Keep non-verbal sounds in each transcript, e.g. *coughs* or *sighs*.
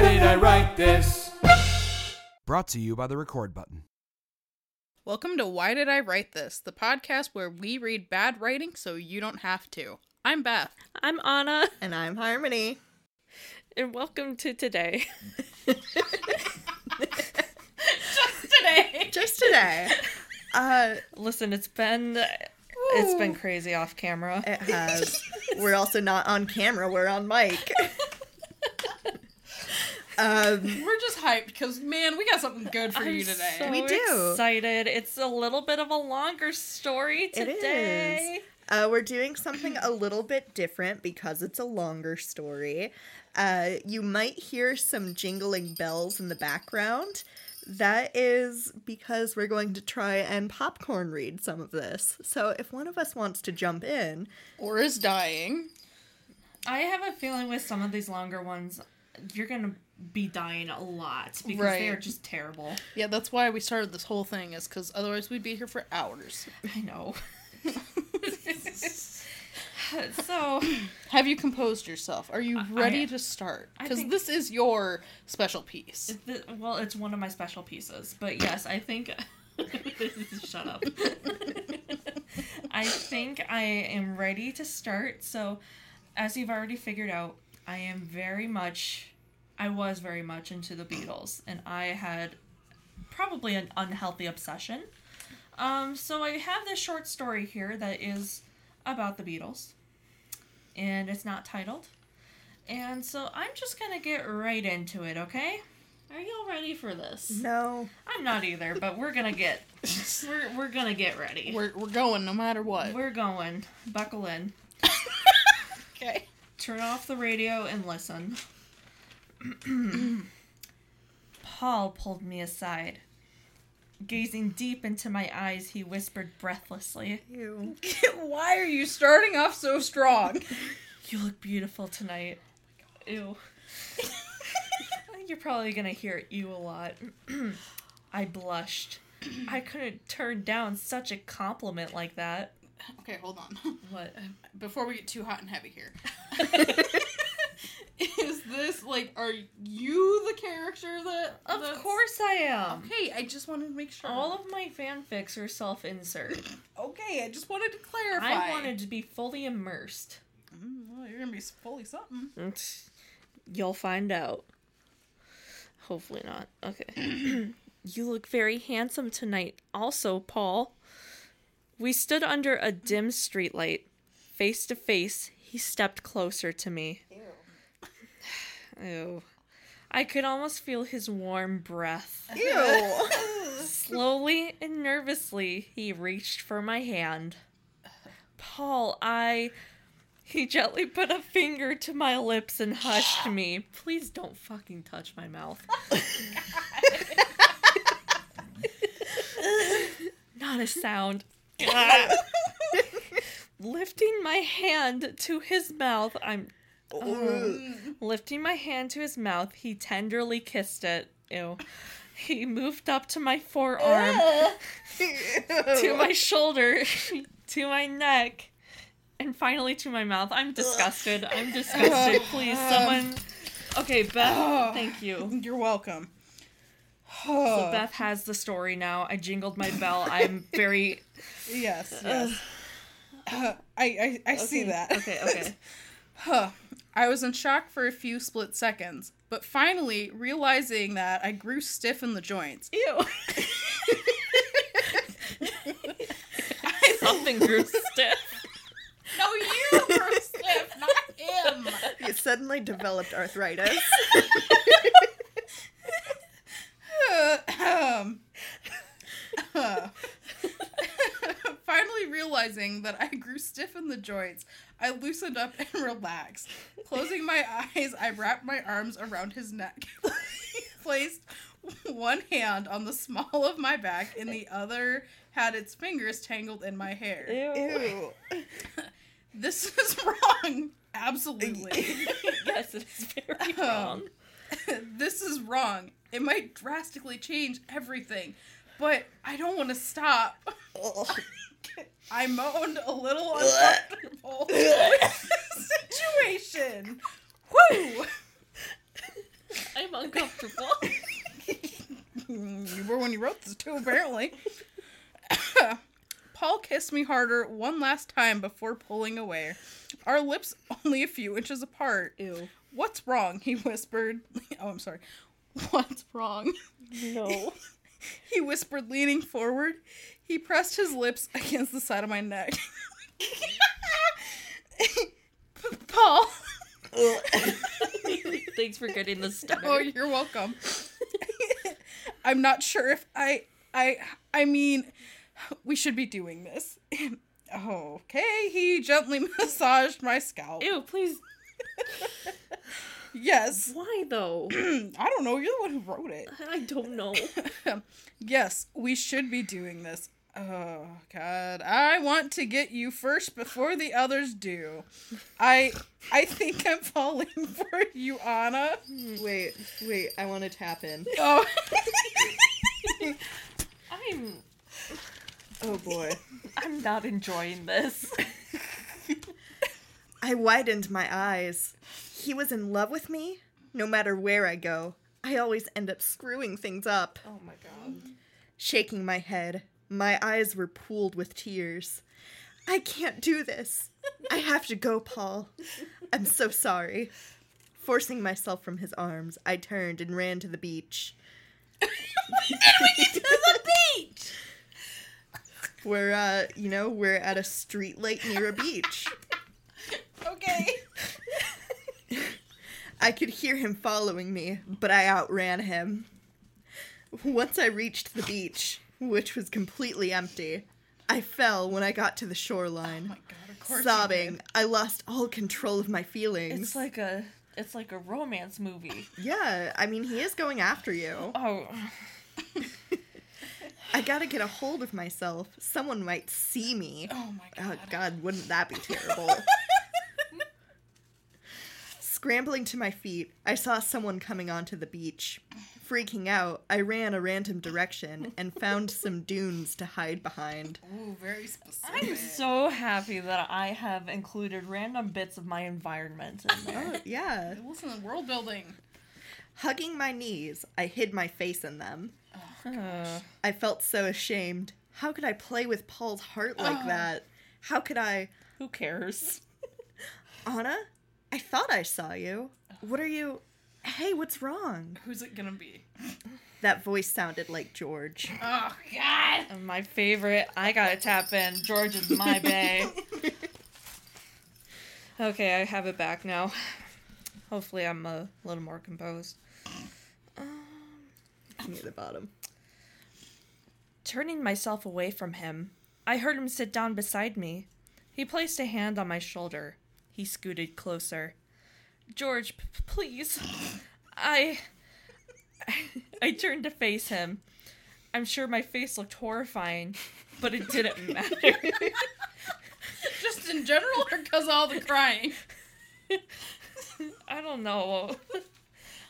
Why did I write this? Brought to you by the record button. Welcome to Why Did I Write This, the podcast where we read bad writing so you don't have to. I'm Beth. I'm Anna, And I'm Harmony. and welcome to today. Just today. Just today. Uh, Listen, it's been it's been crazy off camera. it has. We're also not on camera, we're on mic. *laughs* um, We're just hyped because, man, we got something good for you I'm today. so We do. excited. It's a little bit of a longer story It today. uh, we're doing something a little bit different because it's a longer story. Uh, you might hear some jingling bells in the background. That is because we're going to try and popcorn read some of this. So if one of us wants to jump in, or is dying. I have a feeling with some of these longer ones, you're gonna be dying a lot because Right. they are just terrible. Yeah, that's why we started this whole thing, is because otherwise we'd be here for hours. I know. *laughs* so Have you composed yourself? Are you ready I- to start? Because this is your special piece. Th- well, it's one of my special pieces, but yes, I think. *laughs* Shut up. *laughs* I think I am ready to start. So, as you've already figured out, I am very much. I was very much into the Beatles, and I had probably an unhealthy obsession. Um, so I have this short story here that is about the Beatles, and it's not titled. And so I'm just gonna get right into it, okay? Are y'all ready for this? no. I'm not either, but we're gonna get *laughs* we're we're gonna get ready. We're, we're going no matter what. We're going. Buckle in. *laughs* okay. Turn off the radio and listen. *clears throat* Paul pulled me aside. Gazing deep into my eyes, he whispered breathlessly, Ew. Why are you starting off so strong? *laughs* You look beautiful tonight. Oh ew. *laughs* You're probably gonna hear ew a lot. *clears throat* I blushed. I couldn't turn down such a compliment like that. okay, hold on. What? Before we get too hot and heavy here. *laughs* *laughs* is this like are you the character that Of that's- course I am. Okay, I just wanted to make sure. All of my fanfics are self-insert. Okay, I just wanted to clarify. I wanted to be fully immersed. Mm, well, you're gonna be fully something. You'll find out. Hopefully not. Okay. *clears throat* you look very handsome tonight, also, Paul. We stood under a dim streetlight. Face to face, he stepped closer to me. Ew. I could almost feel his warm breath. Ew. *laughs* *laughs* Slowly and nervously, he reached for my hand. Paul, I. He gently put a finger to my lips and hushed me. Please don't fucking touch my mouth. *laughs* Not a sound. Lifting my hand to his mouth, I'm. Lifting my hand to his mouth, he tenderly kissed it. Ew. He moved up to my forearm, *laughs* to my shoulder, *laughs* to my neck, and finally to my mouth. I'm disgusted. I'm disgusted. Please, someone. Okay, Beth, *sighs* thank you. You're welcome. So *sighs* Beth has the story now. I jingled my bell. I'm very. Yes, yes. Uh, *sighs* I I, I see that. Okay, okay. *laughs* Huh. I was in shock for a few split seconds, but finally realizing that I grew stiff in the joints. Ew. *laughs* *laughs* Something grew stiff. No, you grew stiff, not him. You suddenly developed arthritis. *laughs* um, uh, finally realizing that I grew stiff in the joints, I loosened up and *laughs* relaxed. Closing my eyes, I wrapped my arms around his neck. *laughs* He placed one hand on the small of my back, and the other had its fingers tangled in my hair. Ew. *laughs* This is wrong. Absolutely. Yes, it is very Um, wrong. this is wrong. It might drastically change everything, but I don't want to stop. *laughs* I moaned a little *laughs* uncomfortable with *laughs* the situation. Woo! I'm uncomfortable. You were when you wrote this too, apparently. *coughs* Paul kissed me harder one last time before pulling away. Our lips only a few inches apart. Ew. What's wrong? He whispered. Oh, I'm sorry. What's wrong? No. *laughs* He whispered, leaning forward. He pressed his lips against the side of my neck. *laughs* Paul. *laughs* Thanks for getting the stutter. Oh, you're welcome. I'm not sure if I I I mean we should be doing this. Okay, he gently massaged my scalp. Ew, please. Yes. *laughs* Why though? *clears throat* I don't know, you're the one who wrote it. I don't know. *laughs* yes, we should be doing this. Oh god. I want to get you first before the others do. I I think I'm falling *laughs* for you, Anna. wait, wait. I want to tap in. Oh. I'm Oh boy. I'm not enjoying this. I widened my eyes. He was in love with me. No matter where I go, I always end up screwing things up. Oh my god. Shaking my head, my eyes were pooled with tears. I can't do this. I have to go, Paul. I'm so sorry. Forcing myself from his arms, I turned and ran to the beach. we *laughs* get to the beach. We're, uh, you know, we're at a street light near a beach. *laughs* Okay. I could hear him following me, but I outran him. Once I reached the beach, which was completely empty, I fell when I got to the shoreline. Oh my god, of course. Sobbing. I lost all control of my feelings. It's like a it's like a romance movie. yeah, I mean, he is going after you. Oh, *laughs* I gotta get a hold of myself. Someone might see me. Oh my Oh, god. God, wouldn't that be *laughs* terrible? Scrambling to my feet, I saw someone coming onto the beach. Freaking out, I ran a random direction and found some *laughs* dunes to hide behind. Ooh, very specific. I'm so happy that I have included random bits of my environment in there. Oh, yeah. Listen, world building. Hugging my knees, I hid my face in them. Oh, Uh, I felt so ashamed. How could I play with Paul's heart like Oh. that? How could I. who cares? Anna? I thought I saw you. What are you. Hey, what's wrong? Who's it gonna be? That voice sounded like George. Oh god. And my favorite, I gotta tap in. George is my bae. *laughs* okay, I have it back now. Hopefully, I'm a little more composed. Um, near the bottom. Turning myself away from him, I heard him sit down beside me. He placed a hand on my shoulder. He scooted closer. George, p- please. I. I turned to face him. I'm sure my face looked horrifying, but it didn't *laughs* matter. *laughs* Just in general or because all the crying? *laughs* I don't know.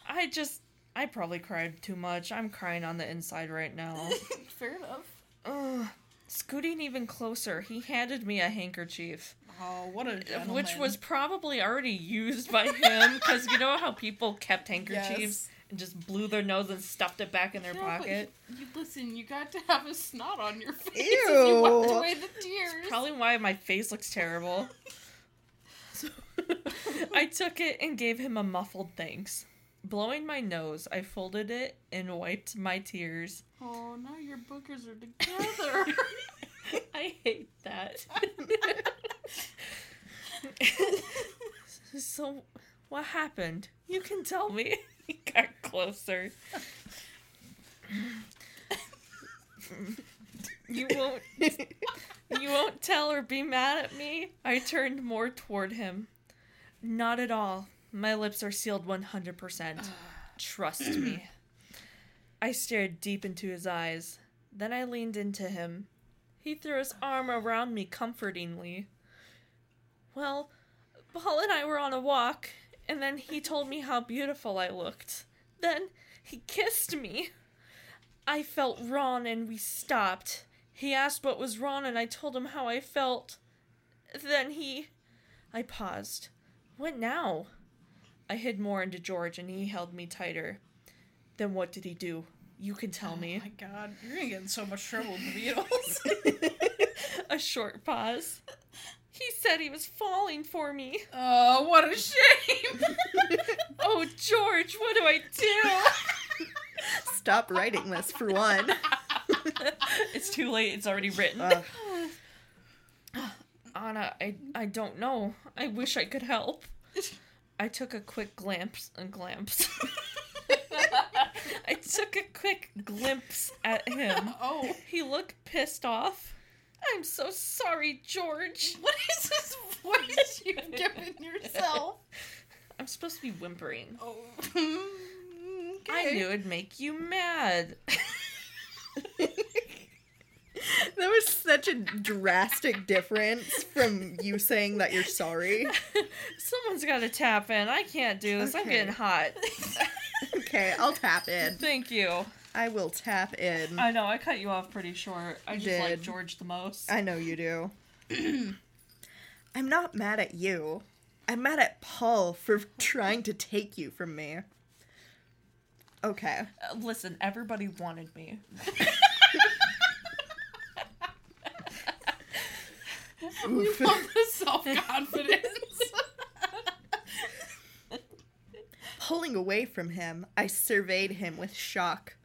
I just. I probably cried too much. I'm crying on the inside right now. Fair enough. Ugh. Scooting even closer, he handed me a handkerchief. Oh, what a gentleman. Which was probably already used by him because you know how people kept handkerchiefs Yes. and just blew their nose and stuffed it back in their Yeah, but pocket. You listen. You got to have a snot on your *laughs* face Ew. as you wiped away the tears. Probably why my face looks terrible. *laughs* *laughs* I took it and gave him a muffled thanks. Blowing my nose, I folded it and wiped my tears. Oh, now your boogers are together. *laughs* I hate that. *laughs* so, what happened? You can tell me. *laughs* He got closer. You won't. You won't tell or be mad at me. I turned more toward him. Not at all. My lips are sealed one hundred percent. Trust me. I stared deep into his eyes. Then I leaned into him. He threw his arm around me comfortingly. Well, Paul and I were on a walk, and then he told me how beautiful I looked. Then he kissed me. I felt wrong, and we stopped. He asked what was wrong, and I told him how I felt. Then he. I paused. What now? I hid more into George, and he held me tighter. Then what did he do? You can tell Oh me. my god, you're gonna get in so much trouble with the Beatles. *laughs* *laughs* A short pause. He said he was falling for me. oh, what a shame. *laughs* Oh, George, what do I do? Stop writing this for one. it's too late. It's already written. Ugh. *sighs* Anna, I I don't know. I wish I could help. I took a quick glimpse and glimpse. *laughs* I took a quick glimpse at him. *laughs* oh, He looked pissed off. I'm so sorry, George. *laughs* what is this voice you've given yourself? I'm supposed to be whimpering. Oh, I knew it'd make you mad. *laughs* That was such a drastic difference from you saying that you're sorry. Someone's got to tap in. I can't do this. I'm getting hot. *laughs* Okay, I'll tap in. Thank you. I will tap in. I know I cut you off pretty short. I just like George the most. I know you do. *clears throat* I'm not mad at you. I'm mad at Paul for trying to take you from me. Okay. Uh, listen, everybody wanted me. *laughs* Oof. Love the self confidence. Pulling away from him, I surveyed him with shock.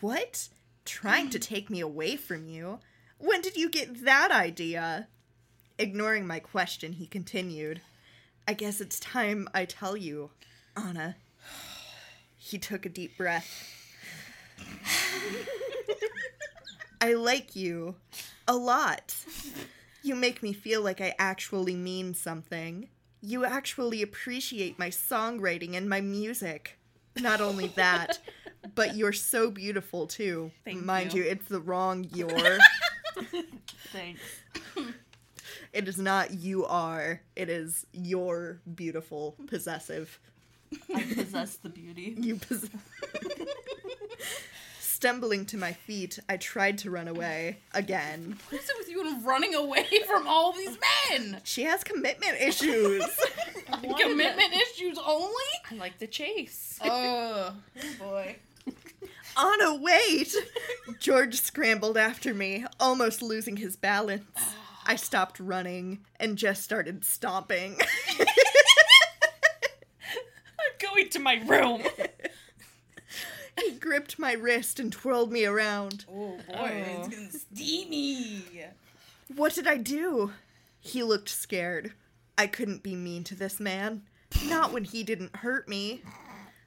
What? Trying to take me away from you? When did you get that idea? Ignoring my question, he continued. I guess it's time I tell you, Anna. He took a deep breath. I like you a lot. You make me feel like I actually mean something. You actually appreciate my songwriting and my music. Not only that, *laughs* but you're so beautiful too. Thank Mind you. you, it's the wrong *laughs* your. Thanks. it is not you are. It is your beautiful, possessive. I possess the beauty. You possess. *laughs* Stumbling to my feet, I tried to run away again. What is it with you and running away *laughs* from all these men? She has commitment issues. *laughs* Commitment issues only? I like the chase. *laughs* Oh, oh, boy. Anna, wait! George scrambled after me, almost losing his balance. I stopped running and just started stomping. I'm going to my room. He gripped my wrist and twirled me around. Oh, boy. Oh. It's getting steamy. What did I do? He looked scared. I couldn't be mean to this man. Not when he didn't hurt me.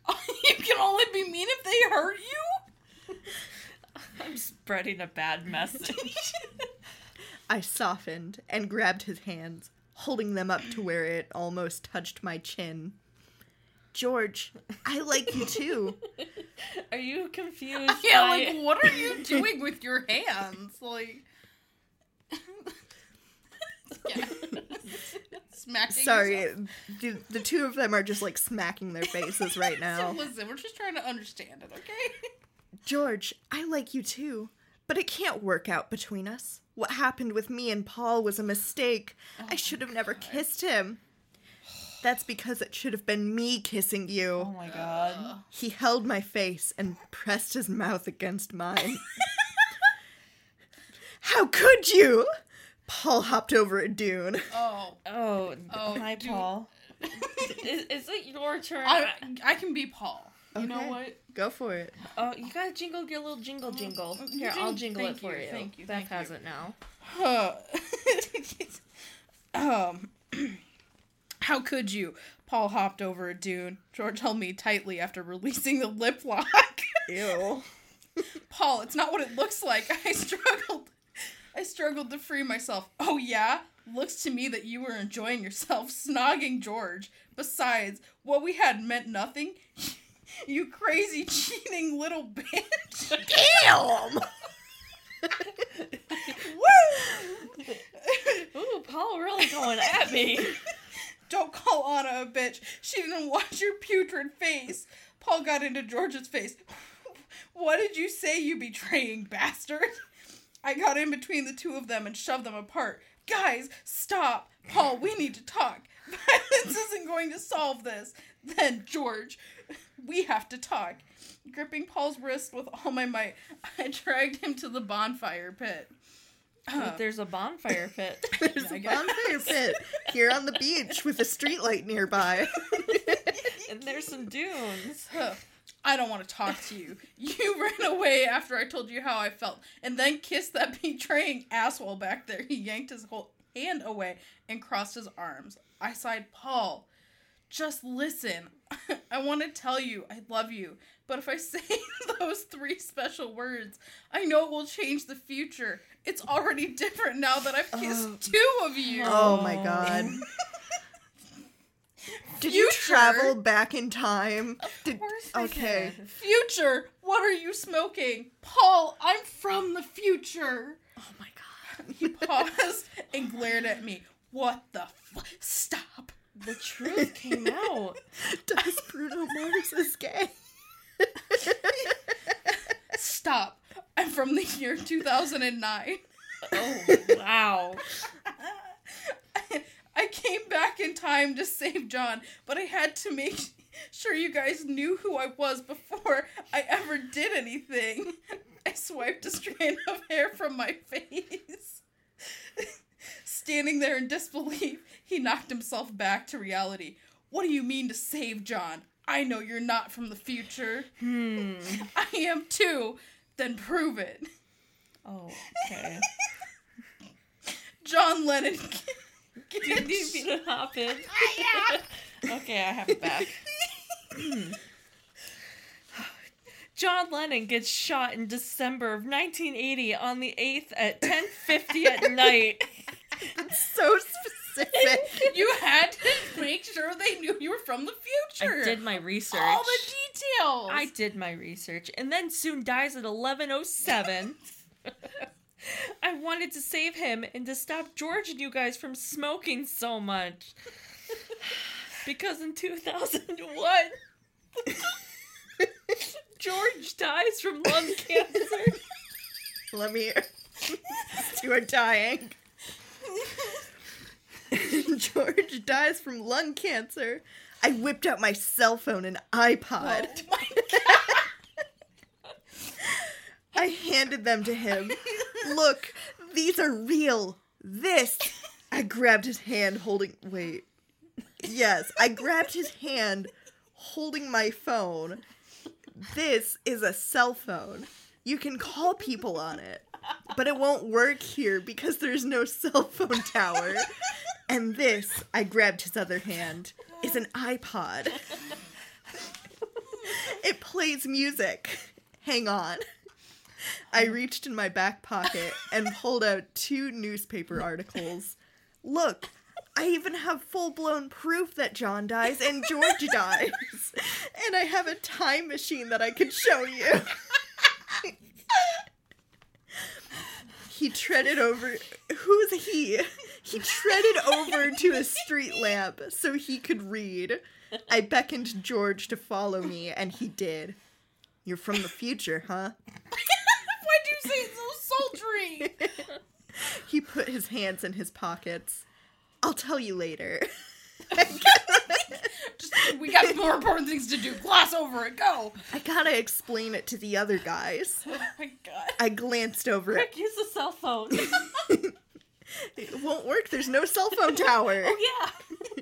*laughs* you can only be mean if they hurt you? I'm spreading a bad message. *laughs* I softened and grabbed his hands, holding them up to where it almost touched my chin. George, I like you too. *laughs* *laughs* Are you *laughs* confused? Yeah, by- like, *laughs* what are you doing with your hands? Like. yeah. Smacking. Sorry, yourself. the, the two of them are just like smacking their faces right now. Listen, we're just trying to understand it, okay? George, I like you too, but it can't work out between us. What happened with me and Paul was a mistake. Oh I should have never kissed him. That's because it should have been me kissing you. Oh my god. He held my face and pressed his mouth against mine. *laughs* How could you? Paul hopped over a dune. Oh. Oh, Oh, hi, dude. Paul. *laughs* is, is it your turn? I, I can be Paul. You know Okay. what? Go for it. Oh, you gotta jingle your little jingle jingle. Here, I'll Jing- jingle thank it for you, you. thank you, Beth thank has you. it now. *laughs* um, *clears throat* how could you? Paul hopped over a dune. George held me tightly after releasing the lip lock. Ew. Paul, it's not what it looks like. I struggled. I struggled to free myself. Oh, yeah? Looks to me that you were enjoying yourself, snogging George. Besides, what we had meant nothing. you crazy, cheating little bitch. Damn! Woo! Ooh, Paul really going at me. Don't call Anna a bitch. She didn't watch your putrid face. Paul got into George's face. *laughs* What did you say, you betraying bastard? I got in between the two of them and shoved them apart. Guys, stop. Paul, we need to talk. *laughs* Violence isn't going to solve this. Then, George, We have to talk. Gripping Paul's wrist with all my might, I dragged him to the bonfire pit. Uh, There's a bonfire pit. *laughs* There's a bonfire pit here on the beach with a streetlight nearby. *laughs* and there's some dunes. *laughs* I don't want to talk to you. You ran away after I told you how I felt, and then kissed that betraying asshole back there. He yanked his whole hand away and crossed his arms. I sighed, Paul, just listen. I want to tell you I love you, but if I say *laughs* those three special words, I know it will change the future. It's already different now that I've kissed Oh. two of you. Oh, oh my god. *laughs* Did you travel back in time? Did, Of course okay. did. Future, what are you smoking? Paul, I'm from the future. Oh my god. He paused and glared at me. What the f- Stop. The truth came out. *laughs* Does Bruno Mars is gay? Stop. I'm from the year 2009. Oh wow. *laughs* I came back in time to save John, but I had to make sure you guys knew who I was before I ever did anything. I swiped a strand of hair from my face. Standing there in disbelief, he knocked himself back to reality. What do you mean to save John? I know you're not from the future. Hmm. *laughs* I am too. Then prove it. Oh, okay. John Lennon. *laughs* Do you need me to hop in? I *laughs* am. okay, I have it back. John Lennon gets shot in December of 1980 on the 8th at 10:50 at night. So specific. *laughs* You had to make sure they knew you were from the future. I did my research. all the details. I did my research and then soon dies at 1107. I wanted to save him and to stop George and you guys from smoking so much. Because in 2001, George dies from lung cancer. Let me. hear. you are dying. *laughs* George dies from lung cancer. I whipped out my cell phone and iPod. Oh my *laughs* god. I handed them to him. Look, these are real. This. I grabbed his hand holding. Wait. Yes, I grabbed his hand holding my phone. This is a cell phone. You can call people on it, but it won't work here because there's no cell phone tower. And this, I grabbed his other hand, is an iPod. It plays music. Hang on. I reached in my back pocket and pulled out two newspaper articles. Look, I even have full blown proof that John dies and George dies. And I have a time machine that I could show you. he treaded over. Who's he? He treaded over to a street lamp so he could read. I beckoned George to follow me, and he did. You're from the future, huh? *laughs* Why'd you say it so sultry? *laughs* He put his hands in his pockets. I'll tell you later. *laughs* Just, we got more important things to do. Gloss over it. Go. I gotta explain it to the other guys. Oh my god. I glanced over at Quick, use the cell phone. It won't work, there's no cell phone tower. *laughs* oh yeah.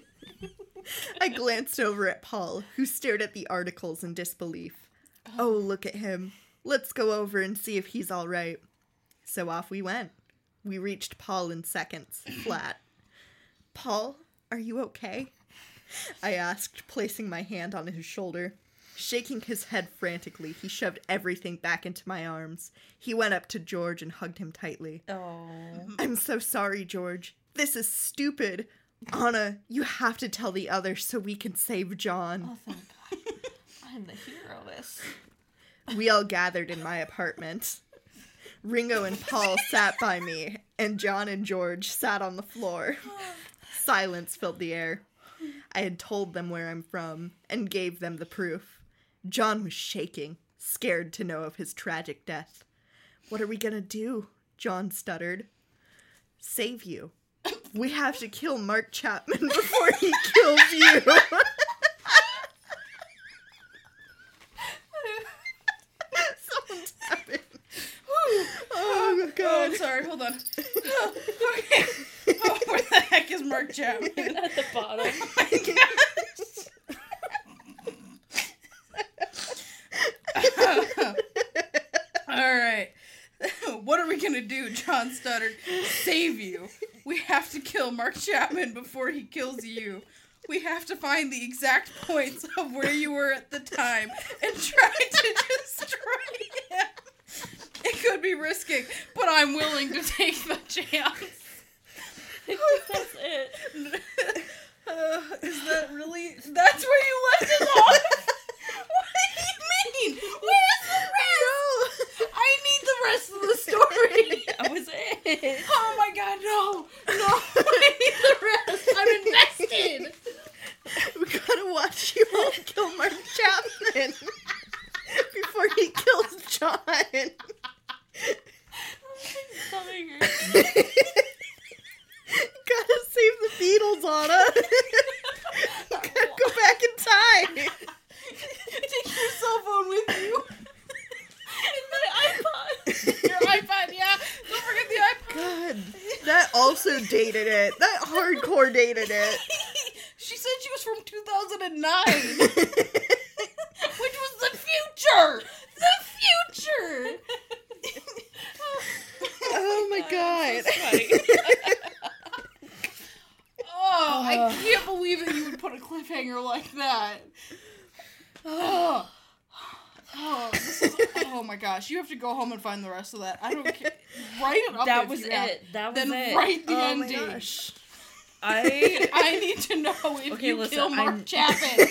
I glanced over at Paul, who stared at the articles in disbelief. Oh, oh, look at him. Let's go over and see if he's all right. So off we went. We reached Paul in seconds, flat. Paul, are you okay? I asked, placing my hand on his shoulder. Shaking his head frantically, he shoved everything back into my arms. He went up to George and hugged him tightly. Oh. I'm so sorry, George. This is stupid. Anna, you have to tell the others so we can save John. Oh thank God. I'm the hero of this. We all gathered in my apartment. Ringo and Paul sat by me, and John and George sat on the floor. Silence filled the air. I had told them where I'm from and gave them the proof. John was shaking, scared to know of his tragic death. What are we gonna do? John stuttered. Save you. We have to kill Mark Chapman *laughs* before he kills you. *laughs* Oh, oh God. Oh, I'm sorry. Hold on. *laughs* Okay. Oh, where the heck is Mark Chapman? At the bottom. Gonna do? John stuttered. Save you. We have to kill Mark Chapman before he kills you. We have to find the exact points of where you were at the time and try to destroy him. It could be risky, but I'm willing to take the chance. *laughs* That's it. Uh, is that really? That's where you left it off. what do you mean? Where's the rest? I need the rest of the story. That was it. Oh my god, no, no! I need the rest. I'm invested. We gotta watch you all kill Mark Chapman before he kills John. Stomach hurts. gotta save the Beatles, Anna. gotta go back in time. Take your cell phone with you. And my iPod. Your iPod, yeah. Don't forget the iPod. God, that also dated it. That hardcore dated it. she said she was from 2009, *laughs* which was the future. The future. *laughs* Oh my *laughs* oh, god. So. Oh, I can't believe that you would put a cliffhanger like that. *sighs* Oh, oh, this is, oh my gosh! You have to go home and find the rest of that. I don't care. Write it up. that if was you have. it. That was Then it. write the Oh my ending. gosh. I, *laughs* I need to know if Okay, you listen, kill Mark I'm- Chapman.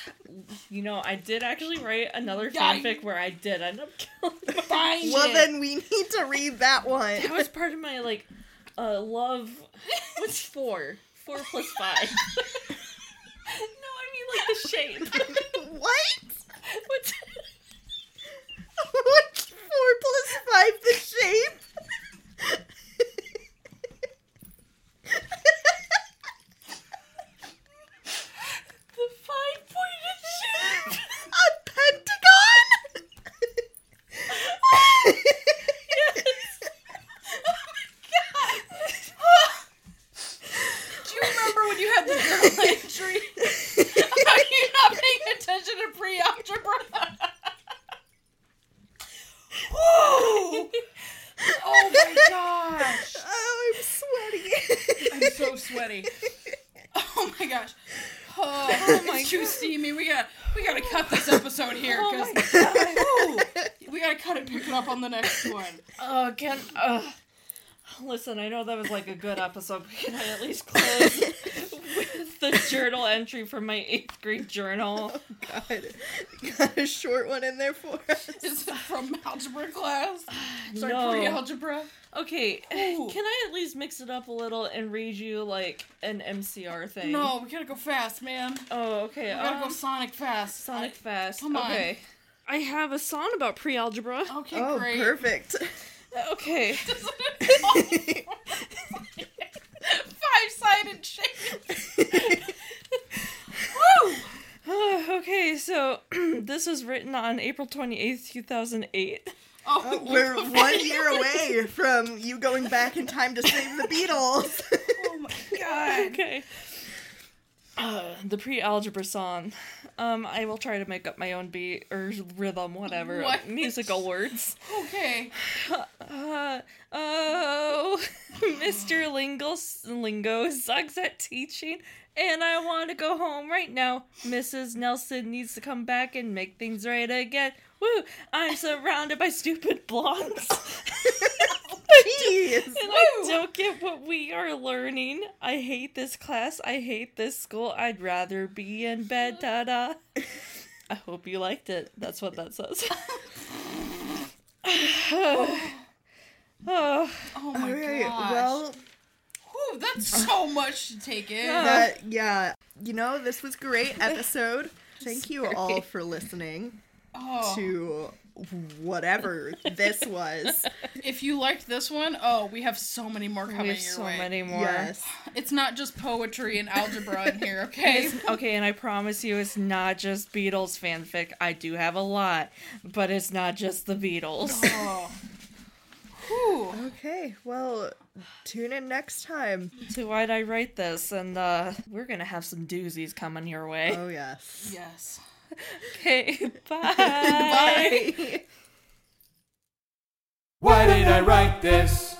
*laughs* you know, I did actually write another Yeah, fanfic where I did end up *laughs* killing. Find Well, it. then we need to read that one. That was part of my like, uh, love. What's four? Four plus five. no, I mean like the shape. what? What's What's four plus five the shape? the five pointed shape? A pentagon? Do you remember when you had the journal entry? Are you not paying attention to pre-algebra? Woo! Oh my gosh! Oh, I'm sweaty. I'm so sweaty. Oh my gosh. Oh, oh my it's too steamy. We got we gotta cut this episode here Oh because we gotta cut it. Pick it up on the next *laughs* one. Oh, can. Uh, listen, I know that was like a good episode, but can I at least close with the journal entry from my eighth grade journal? Oh, God, got a short one in there for us. Is it from algebra class? *sighs* Sorry, No. pre-algebra. Okay, Ooh. can I at least mix it up a little and read you like an MCR thing? No, we gotta go fast, man. Oh, okay. We gotta um, go Sonic fast. Sonic Fast. come on. Okay. I have a song about pre-algebra. Okay, Oh, great. perfect. *laughs* Okay. *laughs* *laughs* Five-sided shape. Woo! okay, so *clears throat* this was written on April 28th, 2008. Oh, Oh, we're one year away from you going back in time to save the Beatles. Oh my god. Okay. Uh, the pre-algebra song. Um, I will try to make up my own beat or rhythm, whatever. What? Musical words. Okay. Uh, oh, *laughs* Mr. Lingo, Lingo sucks at teaching, and I want to go home right now. Mrs. Nelson needs to come back and make things right again. Woo! I'm surrounded by stupid blondes. *laughs* Jeez. And I don't get what we are learning. I hate this class. I hate this school. I'd rather be in bed. *laughs* Ta da. I hope you liked it. That's what that says. *laughs* *sighs* *sighs* oh, Oh my All right. gosh. Well, Whew, that's *sighs* so much to take in. that yeah, you know, this was great *laughs* episode. Thank you all for listening Oh. to whatever this was. *laughs* If you liked this one, oh, we have so many more we coming have your so way. many more. Yes. It's not just poetry and algebra in here, *laughs* okay? It's- okay, and I promise you, it's not just Beatles fanfic. I do have a lot, but it's not just the Beatles. oh. Whew. Okay, well, tune in next time. To why'd I write this? And uh, we're gonna have some doozies coming your way. Oh, yes. Yes. Okay, *laughs* bye. Bye. Why did I write this?